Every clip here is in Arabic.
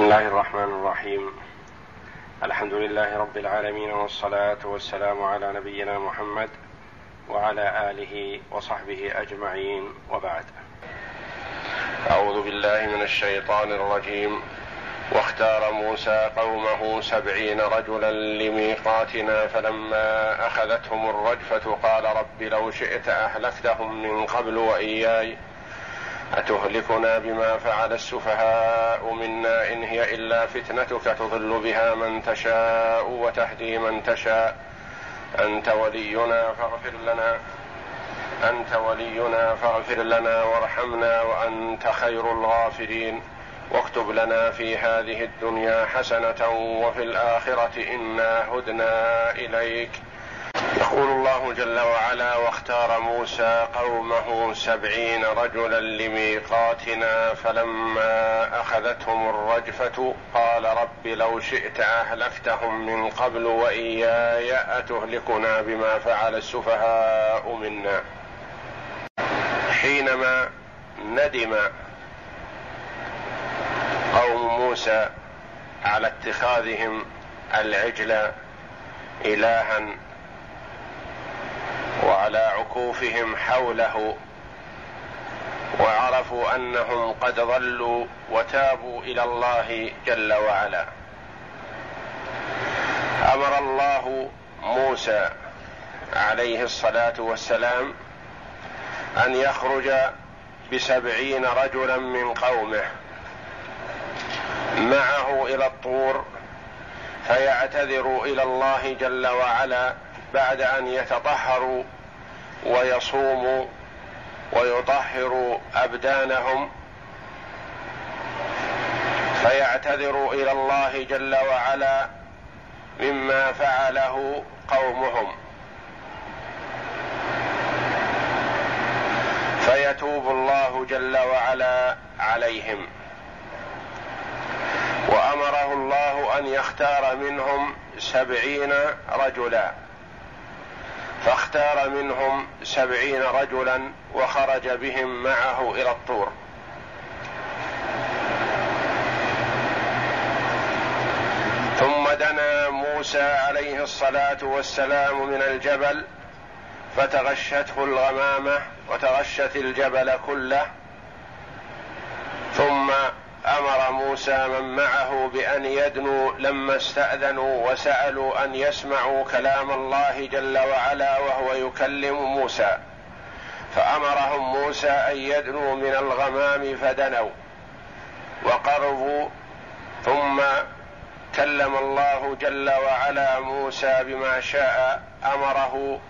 بسم الله الرحمن الرحيم. الحمد لله رب العالمين والصلاة والسلام على نبينا محمد وعلى آله وصحبه أجمعين وبعد. أعوذ بالله من الشيطان الرجيم. واختار موسى قومه سبعين رجلا لميقاتنا فلما أخذتهم الرجفة قال رب لو شئت أهلكتهم من قبل وإياي أتهلكنا بما فعل السفهاء منا إن هي إلا فتنتك تضل بها من تشاء وتهدي من تشاء. أنت ولينا فاغفر لنا أنت ولينا فاغفر لنا وارحمنا وأنت خير الغافرين. واكتب لنا في هذه الدنيا حسنة وفي الآخرة إنا هدنا إليك. يقول الله جل وعلا واختار موسى قومه سبعين رجلا لميقاتنا فلما أخذتهم الرجفة قال رب لو شئت اهلكتهم من قبل وإياي أتهلكنا بما فعل السفهاء منا. حينما ندم قوم موسى على اتخاذهم العجل الها وعلى عكوفهم حوله وعرفوا أنهم قد ضلوا وتابوا إلى الله جل وعلا. أمر الله موسى عليه الصلاة والسلام أن يخرج بسبعين رجلا من قومه معه إلى الطور فيعتذروا إلى الله جل وعلا بعد أن يتطهروا ويصوموا ويطهروا أبدانهم فيعتذروا إلى الله جل وعلا مما فعله قومهم. فيتوب الله جل وعلا عليهم. وأمره الله أن يختار منهم سبعين رجلا. فاختار منهم سبعين رجلا وخرج بهم معه إلى الطور. ثم دنا موسى عليه الصلاة والسلام من الجبل فتغشته الغمامة وتغشت الجبل كله ثم أمر موسى من معه بأن يدنوا لما استأذنوا وسألوا أن يسمعوا كلام الله جل وعلا وهو يكلم موسى. فأمرهم موسى أن يدنوا من الغمام فدنوا وقربوا. ثم كلم الله جل وعلا موسى بما شاء أمره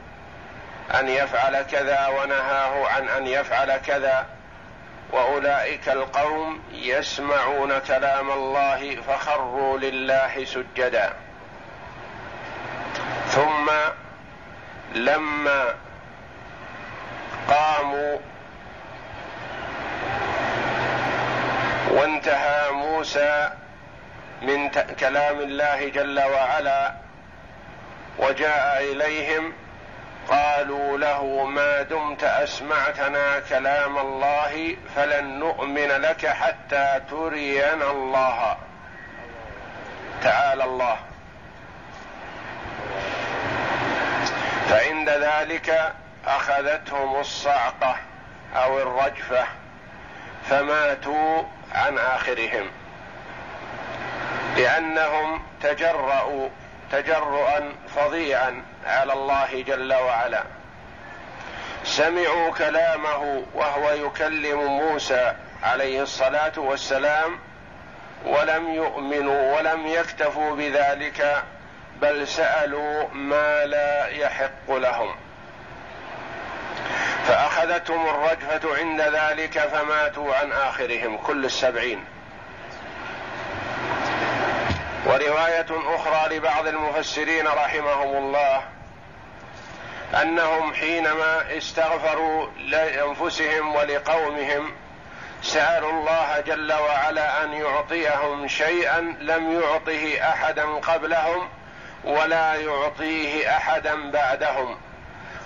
أن يفعل كذا ونهاه عن أن يفعل كذا. وأولئك القوم يسمعون كلام الله فخروا لله سجدا. ثم لما قاموا وانتهى موسى من كلام الله جل وعلا وجاء إليهم قالوا له ما دمت أسمعتنا كلام الله فلن نؤمن لك حتى ترينا الله. تعالى الله. فعند ذلك أخذتهم الصعقة أو الرجفة فماتوا عن آخرهم. لأنهم تجرأوا تجرؤا فظيعا. على الله جل وعلا. سمعوا كلامه وهو يكلم موسى عليه الصلاة والسلام ولم يؤمنوا ولم يكتفوا بذلك بل سألوا ما لا يحق لهم. فأخذتهم الرجفة عند ذلك فماتوا عن آخرهم كل السبعين. ورواية أخرى لبعض المفسرين رحمهم الله أنهم حينما استغفروا لأنفسهم ولقومهم سألوا الله جل وعلا أن يعطيهم شيئا لم يعطه أحدا قبلهم ولا يعطيه أحدا بعدهم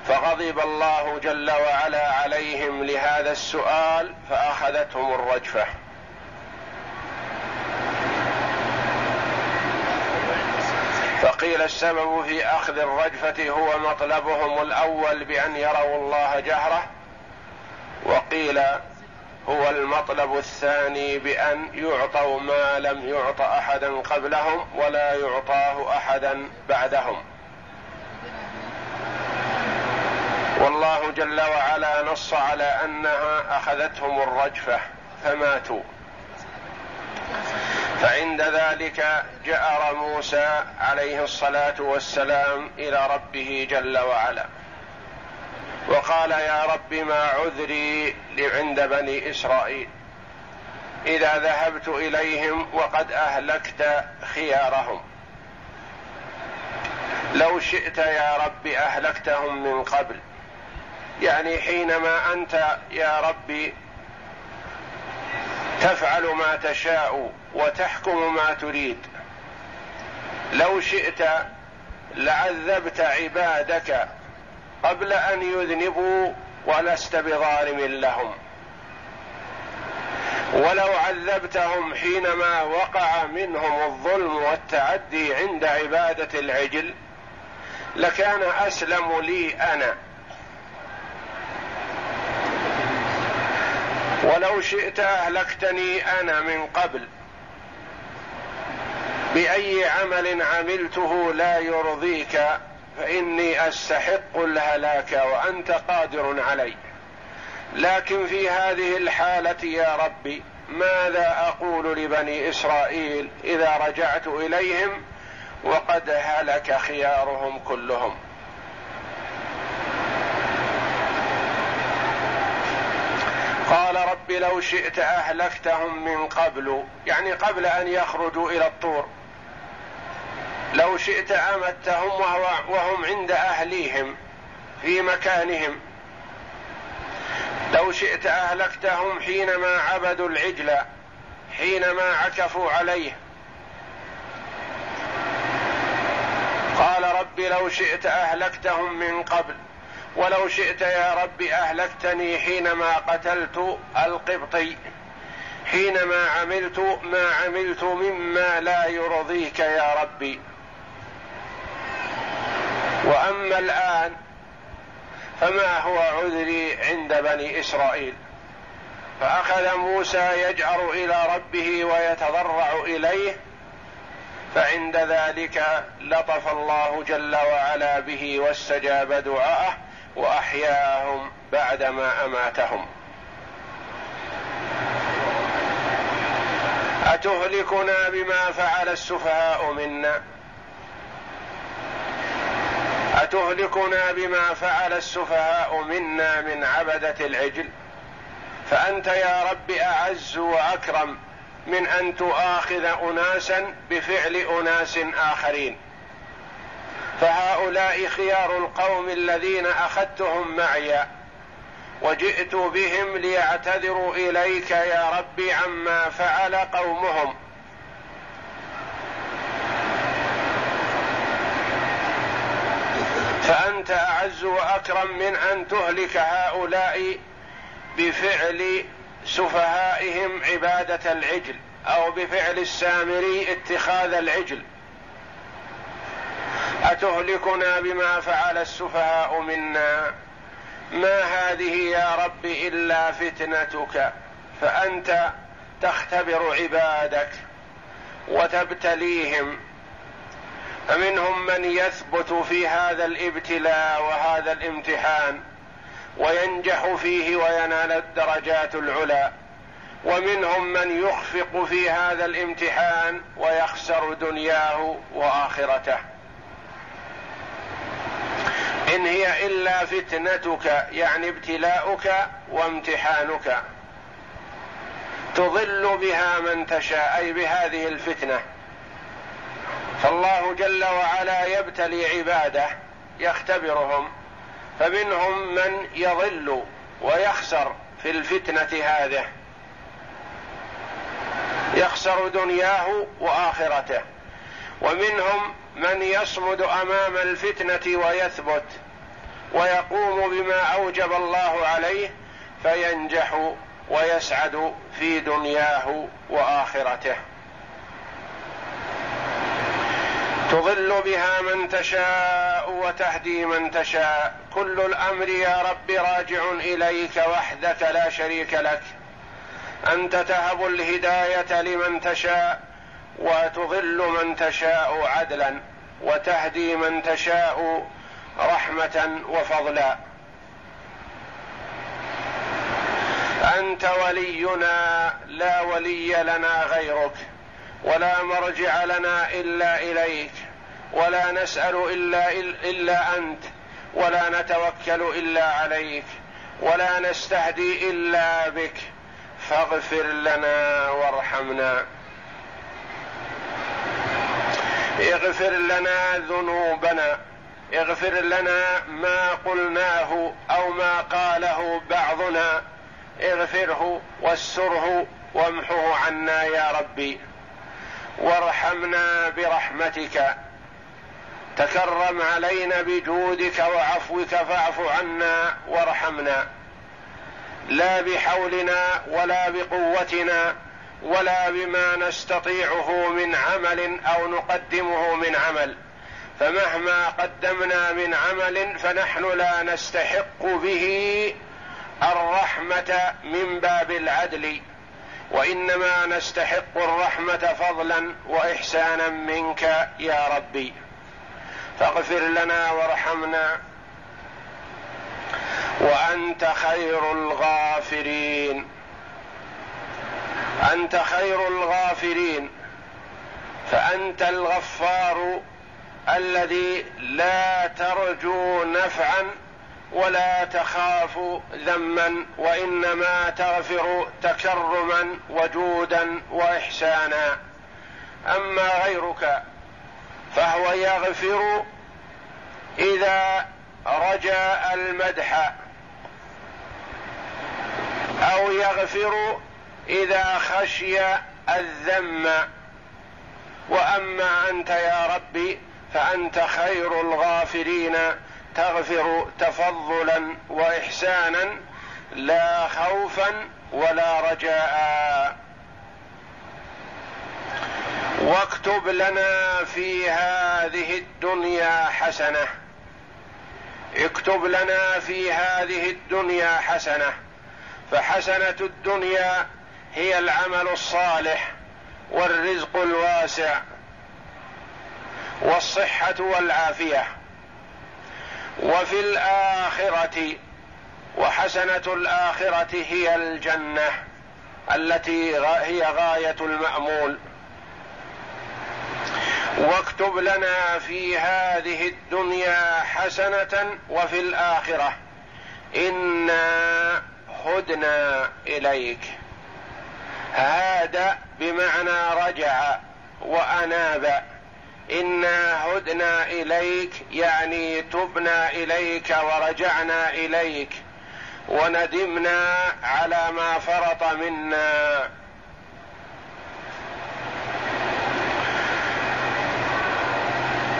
فغضب الله جل وعلا عليهم لهذا السؤال فأخذتهم الرجفة وقيل السبب في أخذ الرجفة هو مطلبهم الأول بأن يروا الله جهره وقيل هو المطلب الثاني بأن يعطوا ما لم يعط أحدا قبلهم ولا يعطاه أحدا بعدهم. والله جل وعلا نص على أنها أخذتهم الرجفة فماتوا. فعند ذلك جأر موسى عليه الصلاة والسلام إلى ربه جل وعلا. وقال يا رب ما عذري عند بني إسرائيل. إذا ذهبت إليهم وقد أهلكت خيارهم. لو شئت يا رب أهلكتهم من قبل. يعني حينما أنت يا ربي تفعل ما تشاء وتحكم ما تريد. لو شئت لعذبت عبادك قبل أن يذنبوا ولست بظالم لهم. ولو عذبتهم حينما وقع منهم الظلم والتعدي عند عبادة العجل لكان أسلم لي أنا. ولو شئت أهلكتني أنا من قبل. بأي عمل عملته لا يرضيك فإني أستحق الهلاك وأنت قادر علي. لكن في هذه الحالة يا ربي ماذا أقول لبني إسرائيل إذا رجعت إليهم وقد هلك خيارهم كلهم قال رب لو شئت اهلكتهم من قبل يعني قبل أن يخرجوا إلى الطور. لو شئت أمتهم وهم عند أهليهم في مكانهم. لو شئت أهلكتهم حينما عبدوا العجل حينما عكفوا عليه. قال رب لو شئت أهلكتهم من قبل. ولو شئت يا رب أهلكتني حينما قتلت القبطي حينما عملت ما عملت مما لا يرضيك يا ربي. وأما الآن فما هو عذري عند بني إسرائيل؟ فأخذ موسى يجأر إلى ربه ويتضرع إليه فعند ذلك لطف الله جل وعلا به واستجاب دعاءه وأحياهم بعدما أماتهم. أتهلكنا بما فعل السفهاء منا؟ أتهلكنا بما فعل السفهاء منا من عبدة العجل؟ فأنت يا رب أعز وأكرم من أن تؤاخذ أناسا بفعل أناس آخرين. فهؤلاء خيار القوم الذين أخذتهم معي وجئت بهم ليعتذروا إليك يا رب عما فعل قومهم. فأنت أعز وأكرم من أن تهلك هؤلاء بفعل سفهائهم عبادة العجل أو بفعل السامري اتخاذ العجل. أتهلكنا بما فعل السفهاء منا؟ ما هذه يا رب إلا فتنتك فأنت تختبر عبادك وتبتليهم. فمنهم من يثبت في هذا الابتلاء وهذا الامتحان وينجح فيه وينال الدرجات العلى. ومنهم من يخفق في هذا الامتحان ويخسر دنياه وآخرته. إن هي إلا فتنتك يعني ابتلاؤك وامتحانك. تضل بها من تشاء أي بهذه الفتنة. فالله جل وعلا يبتلي عباده يختبرهم. فمنهم من يضل ويخسر في الفتنة هذه. يخسر دنياه وآخرته. ومنهم من يصمد أمام الفتنة ويثبت ويقوم بما أوجب الله عليه فينجح ويسعد في تضل بها من تشاء وتهدي من تشاء. كل الأمر يا رب راجع إليك وحدك لا شريك لك. أنت تهب الهداية لمن تشاء. وتضل من تشاء عدلا وتهدي من تشاء رحمة وفضلا. أنت ولينا لا ولي لنا غيرك ولا مرجع لنا إلا إليك ولا نسأل إلا إلا أنت ولا نتوكل إلا عليك ولا نستهدي إلا بك. فاغفر لنا وارحمنا. اغفر لنا ذنوبنا اغفر لنا ما قلناه أو ما قاله بعضنا. اغفره واستره وامحه عنا يا ربي. وارحمنا برحمتك. تكرم علينا بجودك وعفوك فاعف عنا وارحمنا. لا بحولنا ولا بقوتنا. ولا بما نستطيعه من عمل أو نقدمه من عمل. فمهما قدمنا من عمل فنحن لا نستحق به الرحمة من باب العدل وإنما نستحق الرحمة فضلا واحسانا منك يا ربي. فاغفر لنا وارحمنا وأنت خير الغافرين. أنت خير الغافرين فأنت الغفار الذي لا ترجو نفعا ولا تخاف ذما وإنما تغفر تكرما وجودا واحسانا. أما غيرك فهو يغفر إذا رجاء المدح أو يغفر إذا خشي الذم. وأما أنت يا ربي فأنت خير الغافرين تغفر تفضلا واحسانا لا خوفا ولا رجاء. واكتب لنا في هذه الدنيا حسنة. اكتب لنا في هذه الدنيا حسنة. فحسنة الدنيا هي العمل الصالح والرزق الواسع والصحة والعافية. وفي الآخرة وحسنة الآخرة هي الجنة التي هي غاية المأمول. واكتب لنا في هذه الدنيا حسنة وفي الآخرة. إنا هدنا إليك. هذا بمعنى رجع وأناب. إنا هدنا إليك يعني تبنا إليك ورجعنا إليك وندمنا على ما فرط منا.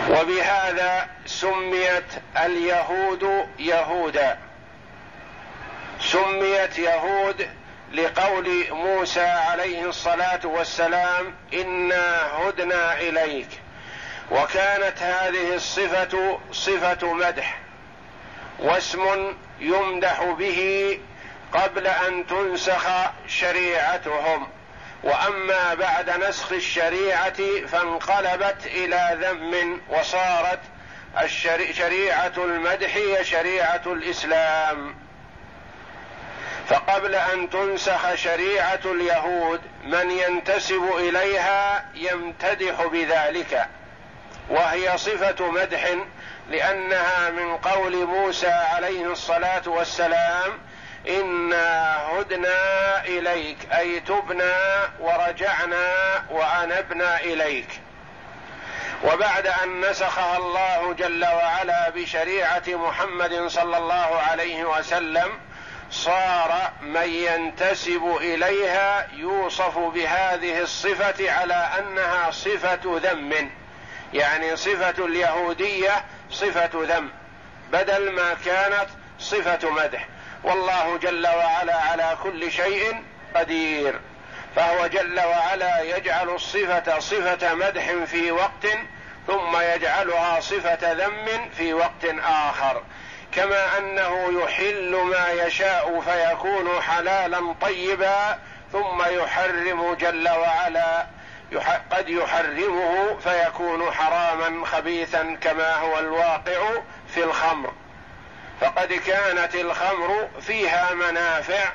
وبهذا سميت اليهود يهودا. سميت يهود لقول موسى عليه الصلاة والسلام انا هدنا اليك. وكانت هذه الصفة صفة مدح واسم يمدح به قبل أن تنسخ شريعتهم. وأما بعد نسخ الشريعة فانقلبت إلى ذم وصارت شريعة المدح هي شريعة الإسلام. فقبل أن تنسخ شريعة اليهود من ينتسب إليها يمتدح بذلك وهي صفة مدح لأنها من قول موسى عليه الصلاة والسلام إنا هدنا إليك أي تبنا ورجعنا وأنبنا إليك. وبعد أن نسخها الله جل وعلا بشريعة محمد صلى الله عليه وسلم صار من ينتسب إليها يوصف بهذه الصفة على أنها صفة ذم. يعني صفة اليهودية صفة ذم بدل ما كانت صفة مدح. والله جل وعلا على كل شيء قدير. فهو جل وعلا يجعل الصفة صفة مدح في وقت ثم يجعلها صفة ذم في وقت آخر. كما أنه يحل ما يشاء فيكون حلالا طيبا ثم يحرم جل وعلا قد يحرمه فيكون حراما خبيثا كما هو الواقع في الخمر. فقد كانت الخمر فيها منافع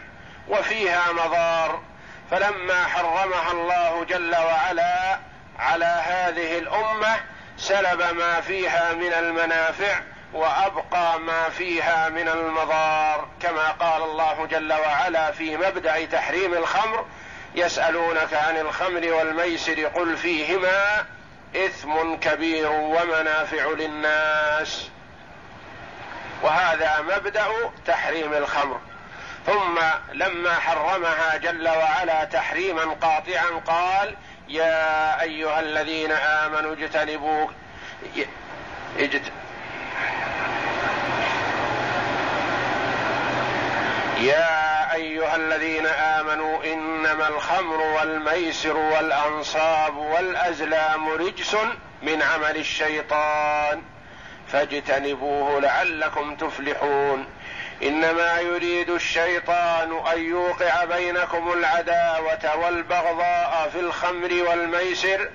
وفيها مضار فلما حرمها الله جل وعلا على هذه الأمة سلب ما فيها من المنافع وأبقى ما فيها من المضار كما قال الله جل وعلا في مبدأ تحريم الخمر يسألونك عن الخمر والميسر قل فيهما إثم كبير ومنافع للناس. وهذا مبدأ تحريم الخمر. ثم لما حرمها جل وعلا تحريما قاطعا قال يا أيها الذين آمنوا اجتنبوا يا أيها الذين آمنوا إنما الخمر والميسر والأنصاب والأزلام رجس من عمل الشيطان فاجتنبوه لعلكم تفلحون إنما يريد الشيطان أن يوقع بينكم العداوة والبغضاء في الخمر والميسر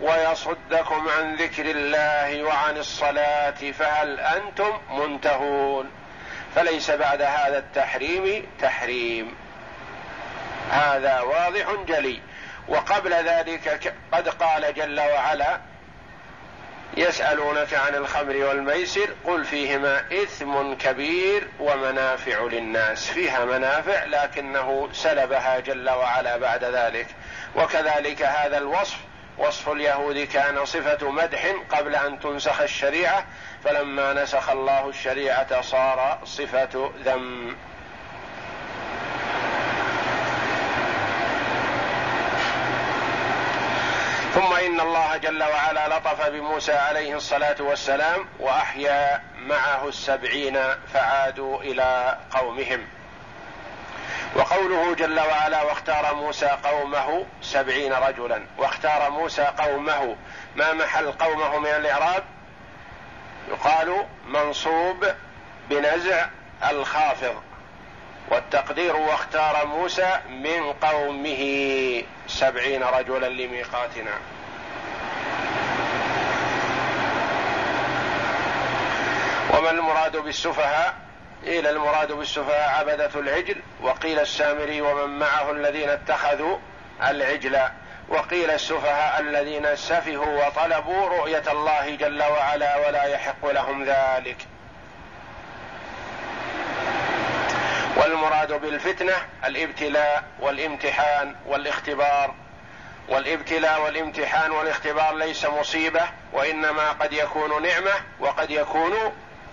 ويصدكم عن ذكر الله وعن الصلاة فهل أنتم منتهون فليس بعد هذا التحريم تحريم. هذا واضح جلي. وقبل ذلك قد قال جل وعلا يسألونك عن الخمر والميسر قل فيهما إثم كبير ومنافع للناس. فيها منافع لكنه سلبها جل وعلا بعد ذلك. وكذلك هذا الوصف وصف اليهود كان صفة مدح قبل أن تنسخ الشريعة فلما نسخ الله الشريعة صار صفة ذم. ثم إن الله جل وعلا لطف بموسى عليه الصلاة والسلام وأحيا معه السبعين فعادوا إلى قومهم. وقوله جل وعلا واختار موسى قومه سبعين رجلا. واختار موسى قومه. ما محل قومه من الإعراب؟ يقال منصوب بنزع الخافض. والتقدير واختار موسى من قومه سبعين رجلا لميقاتنا. وما المراد بالسفهاء؟ قيل المراد بالسفهاء عبدة العجل وقيل السامري ومن معه الذين اتخذوا العجل وقيل السفهاء الذين سفهوا وطلبوا رؤية الله جل وعلا ولا يحق لهم ذلك. والمراد بالفتنة الابتلاء والامتحان والاختبار. والابتلاء والامتحان والاختبار ليس مصيبة وإنما قد يكون نعمة وقد يكون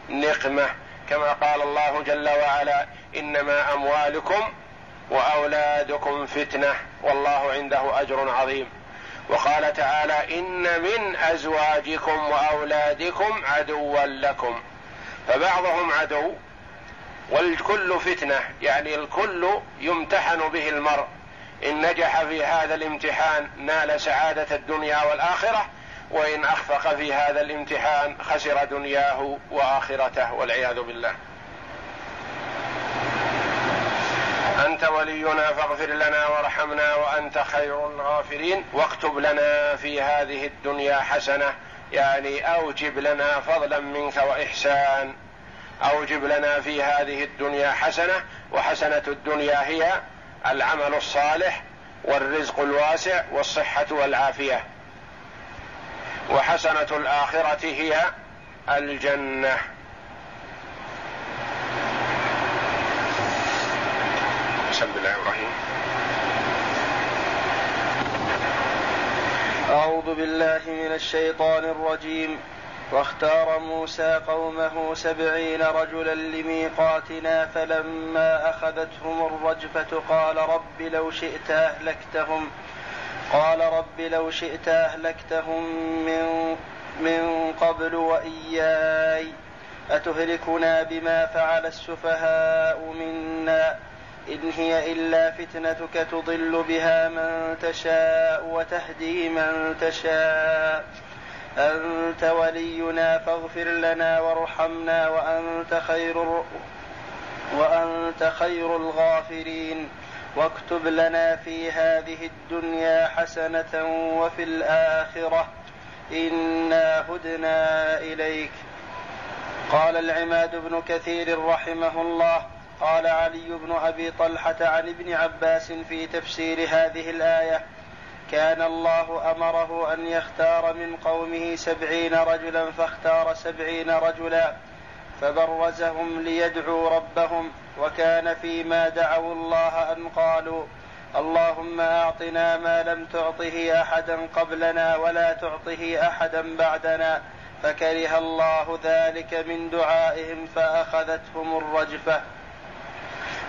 نقمة. كما قال الله جل وعلا إنما أموالكم وأولادكم فتنة والله عنده أجر عظيم. وقال تعالى إن من أزواجكم وأولادكم عدوا لكم. فبعضهم عدو والكل فتنة يعني الكل يمتحن به المرء. إن نجح في هذا الامتحان نال سعادة الدنيا والآخرة وإن أخفق في هذا الامتحان خسر دنياه وآخرته والعياذ بالله. أنت ولينا فاغفر لنا وارحمنا وأنت خير الغافرين. واكتب لنا في هذه الدنيا حسنة يعني أوجب لنا فضلا منك وإحسان. أوجب لنا في هذه الدنيا حسنة وحسنة الدنيا هي العمل الصالح والرزق الواسع والصحة والعافية. وحسنة الآخرة هي الجنة. بسم الله إبراهيم أعوذ بالله من الشيطان الرجيم. واختار موسى قومه سبعين رجلا لميقاتنا فلما أخذتهم الرجفة قال رب لو شئت أهلكتهم. قال رب لو شئت أهلكتهم من من قبل وإياي أتهلكنا بما فعل السفهاء منا؟ إن هي إلا فتنتك تضل بها من تشاء وتهدي من تشاء. أنت ولينا فاغفر لنا وارحمنا وأنت خير وأنت خير الغافرين. واكتب لنا في هذه الدنيا حسنة وفي الآخرة. إنا هدنا إليك. قال العماد بن كثير رحمه الله. قال علي بن أبي طلحة عن ابن عباس في تفسير هذه الآية. كان الله أمره أن يختار من قومه سبعين رجلا فاختار سبعين رجلا فبرزهم ليدعوا ربهم. وكان فيما دعوا الله أن قالوا اللهم أعطنا ما لم تعطه أحدا قبلنا ولا تعطه أحدا بعدنا فكره الله ذلك من دعائهم فأخذتهم الرجفة.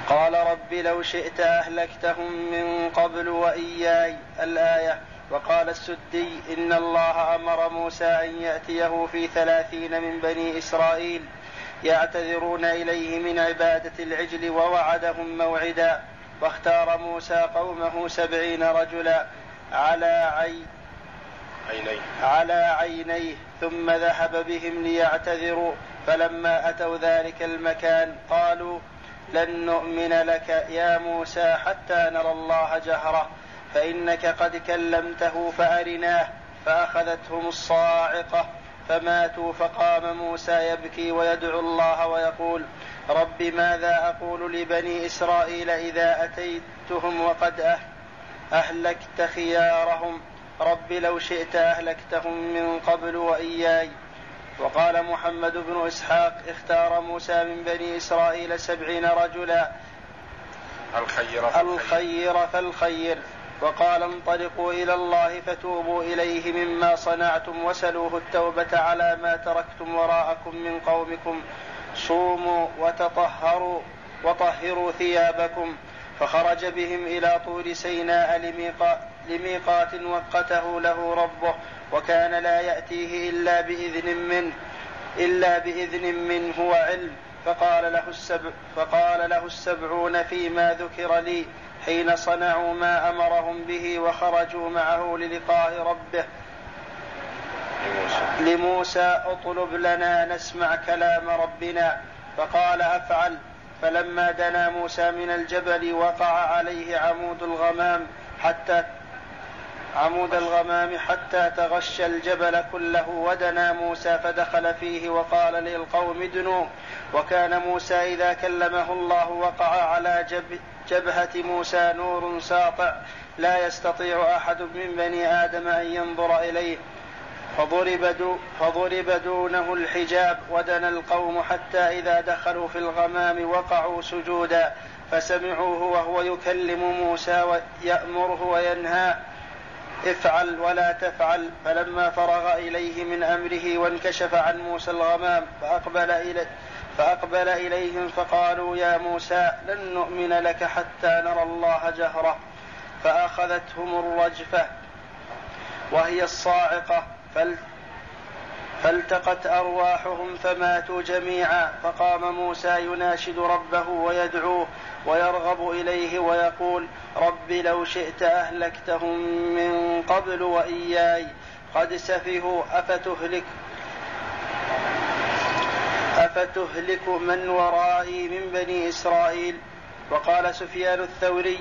قال رب لو شئت أهلكتهم من قبل وإياي الآية. وقال السدي إن الله أمر موسى أن يأتيه في ثلاثين من بني إسرائيل يعتذرون إليه من عبادة العجل ووعدهم موعدا واختار موسى قومه سبعين رجلا على عين عينيه. على عينيه ثم ذهب بهم ليعتذروا. فلما أتوا ذلك المكان قالوا لن نؤمن لك يا موسى حتى نرى الله جهرة فإنك قد كلمته فأرناه فأخذتهم الصاعقة. فماتوا فقام موسى يبكي ويدعو الله ويقول رب ماذا أقول لبني إسرائيل إذا أتيتهم وقد أه-، أهلكت خيارهم رب لو شئت أهلكتهم من قبل وإياي. وقال محمد بن إسحاق اختار موسى من بني إسرائيل سبعين رجلا. الخير فالخير, الخير. فالخير وقال انطلقوا إلى الله فتوبوا إليه مما صنعتم وسلوه التوبة على ما تركتم وراءكم من قومكم. صوموا وتطهروا وطهروا ثيابكم. فخرج بهم إلى طور سيناء لميقات وقته له ربه. وكان لا يأتيه إلا بإذن منه إلا بإذن منه وعلم فقال له السبع فقال له السبعون فيما ذكر لي حين صنعوا ما أمرهم به وخرجوا معه للقاء ربه. لموسى اطلب لنا نسمع كلام ربنا. فقال أفعل. فلما دنا موسى من الجبل وقع عليه عمود الغمام حتى عمود الغمام حتى تغشى الجبل كله ودنا موسى فدخل فيه وقال للقوم ادنوا. وكان موسى إذا كلمه الله وقع على جب جبهة موسى نور ساطع. لا يستطيع أحد من بني آدم أن ينظر إليه. فضرب, دو فضرب دونه الحجاب ودنا القوم حتى إذا دخلوا في الغمام وقعوا سجودا. فسمعوه وهو يكلم موسى ويأمره وينهى. افعل ولا تفعل. فلما فرغ إليه من أمره وانكشف عن موسى الغمام فأقبل إليه فأقبل إليهم فقالوا يا موسى لن نؤمن لك حتى نرى الله جهرة. فأخذتهم الرجفة وهي الصاعقة فالتقت أرواحهم فماتوا جميعا فقام موسى يناشد ربه ويدعوه ويرغب إليه ويقول رب لو شئت أهلكتهم من قبل وإياي قد سفهوا أفتهلك أفتهلك من ورائي من بني إسرائيل؟ وقال سفيان الثوري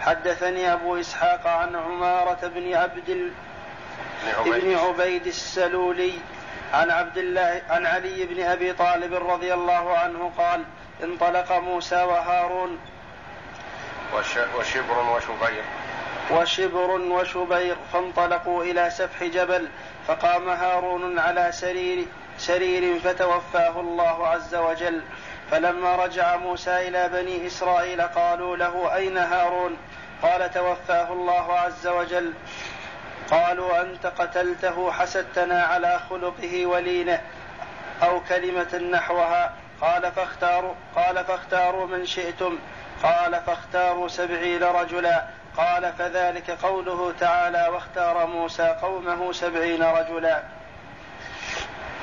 حدثني أبو إسحاق عن عمارة بن عبد بن عبيد السلولي عن عبد الله عن علي بن أبي طالب رضي الله عنه قال انطلق موسى وهارون. وشبر وشبير. وشبر وشبير فانطلقوا إلى سفح جبل فقام هارون على سرير سرير فتوفاه الله عز وجل. فلما رجع موسى إلى بني إسرائيل قالوا له أين هارون؟ قال توفاه الله عز وجل. قالوا أنت قتلته حسدتنا على خلقه ولينه أو كلمة نحوها. قال فاختاروا قال فاختاروا من شئتم. قال فاختاروا سبعين رجلا. قال فذلك قوله تعالى واختار موسى قومه سبعين رجلا.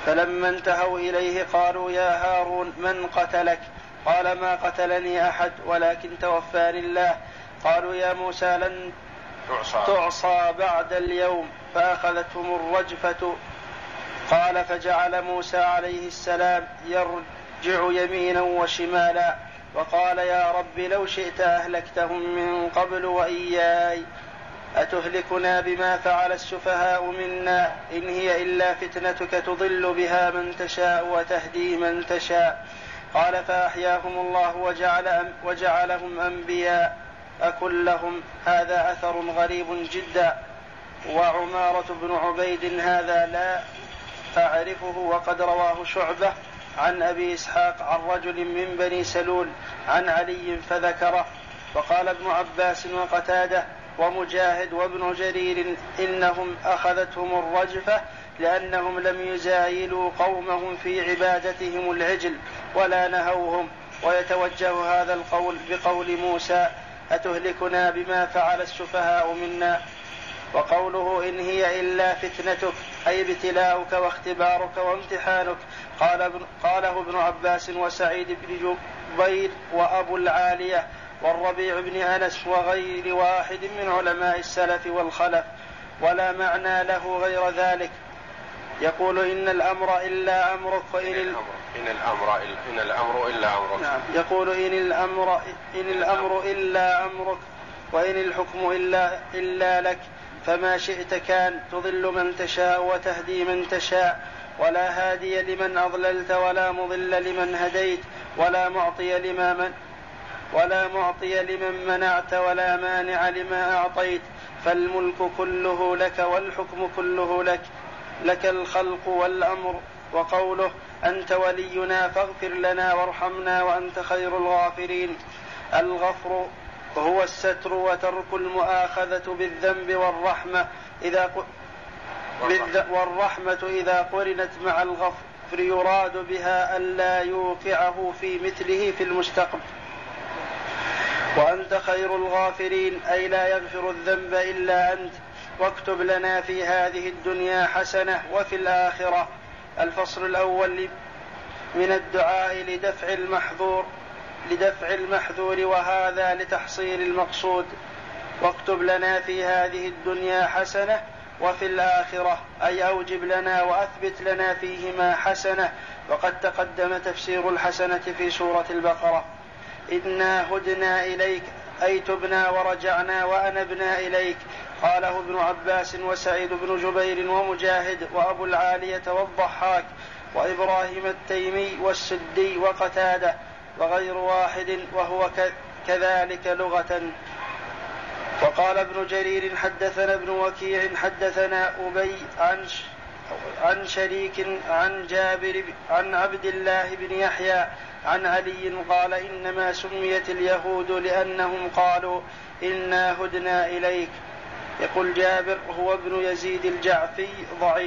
فلما انتهوا إليه قالوا يا هارون من قتلك؟ قال ما قتلني أحد ولكن توفاني الله. قالوا يا موسى لن تعصى, تعصى بعد اليوم فأخذتهم الرجفة. قال فجعل موسى عليه السلام يرجع يمينا وشمالا. وقال يا رب لو شئت أهلكتهم من قبل وإياي أتهلكنا بما فعل السفهاء منا؟ إن هي إلا فتنتك تضل بها من تشاء وتهدي من تشاء. قال فأحياهم الله وجعل وجعلهم أنبياء. أكن لهم هذا أثر غريب جدا. وعمارة بن عبيد هذا لا أعرفه وقد رواه شعبة عن أبي إسحاق عن رجل من بني سلول عن علي فذكره. وقال ابن عباس وقتادة ومجاهد وابن جرير إنهم أخذتهم الرجفة لأنهم لم يزايلوا قومهم في عبادتهم العجل ولا نهوهم. ويتوجه هذا القول بقول موسى أتهلكنا بما فعل السفهاء منا؟ وقوله إن هي إلا فتنتك أي ابتلاؤك واختبارك وامتحانك قال ابن قاله ابن عباس وسعيد بن جبير وأبو العالية والربيع بن أنس وغير واحد من علماء السلف والخلف ولا معنى له غير ذلك. يقول إن الأمر إلا أمرك وإن إن الأمر إن الأمر إلا أمرك. نعم. يقول إن الأمر إن الأمر إلا أمرك وإن الحكم إلا إلا لك. فما شئت كان تضل من تشاء وتهدي من تشاء ولا هادي لمن أضللت ولا مضل لمن هديت ولا معطي لما من ولا معطي لمن منعت ولا مانع لما أعطيت. فالملك كله لك والحكم كله لك لك الخلق والأمر وقوله أنت ولينا فاغفر لنا وارحمنا وأنت خير الغافرين. الغفر هو الستر وترك المؤاخذة بالذنب والرحمة إذا والرحمة إذا قرنت مع الغفر يراد بها ألا يوقعه في مثله في المستقبل. وأنت خير الغافرين أي لا يغفر الذنب إلا أنت واكتب لنا في هذه الدنيا حسنة وفي الآخرة. الفصل الأول من الدعاء لدفع المحظور لدفع المحذور وهذا لتحصيل المقصود. واكتب لنا في هذه الدنيا حسنة وفي الآخرة أي أوجب لنا وأثبت لنا فيهما حسنة. وقد تقدم تفسير الحسنة في سورة البقرة. إنا هدنا إليك أي تبنا ورجعنا وأنبنا إليك. قاله ابن عباس وسعيد بن جبير ومجاهد وأبو العالية والضحاك وإبراهيم التيمي والسدي وقتادة وغير واحد وهو كذلك لغة. وقال ابن جرير حدثنا ابن وكيع حدثنا أبي عن عن شريك عن جابر عن عبد الله بن يحيى عن علي قال إنما سميت اليهود لأنهم قالوا إنا هدنا إليك. يقول جابر هو ابن يزيد الجعفي ضعيف.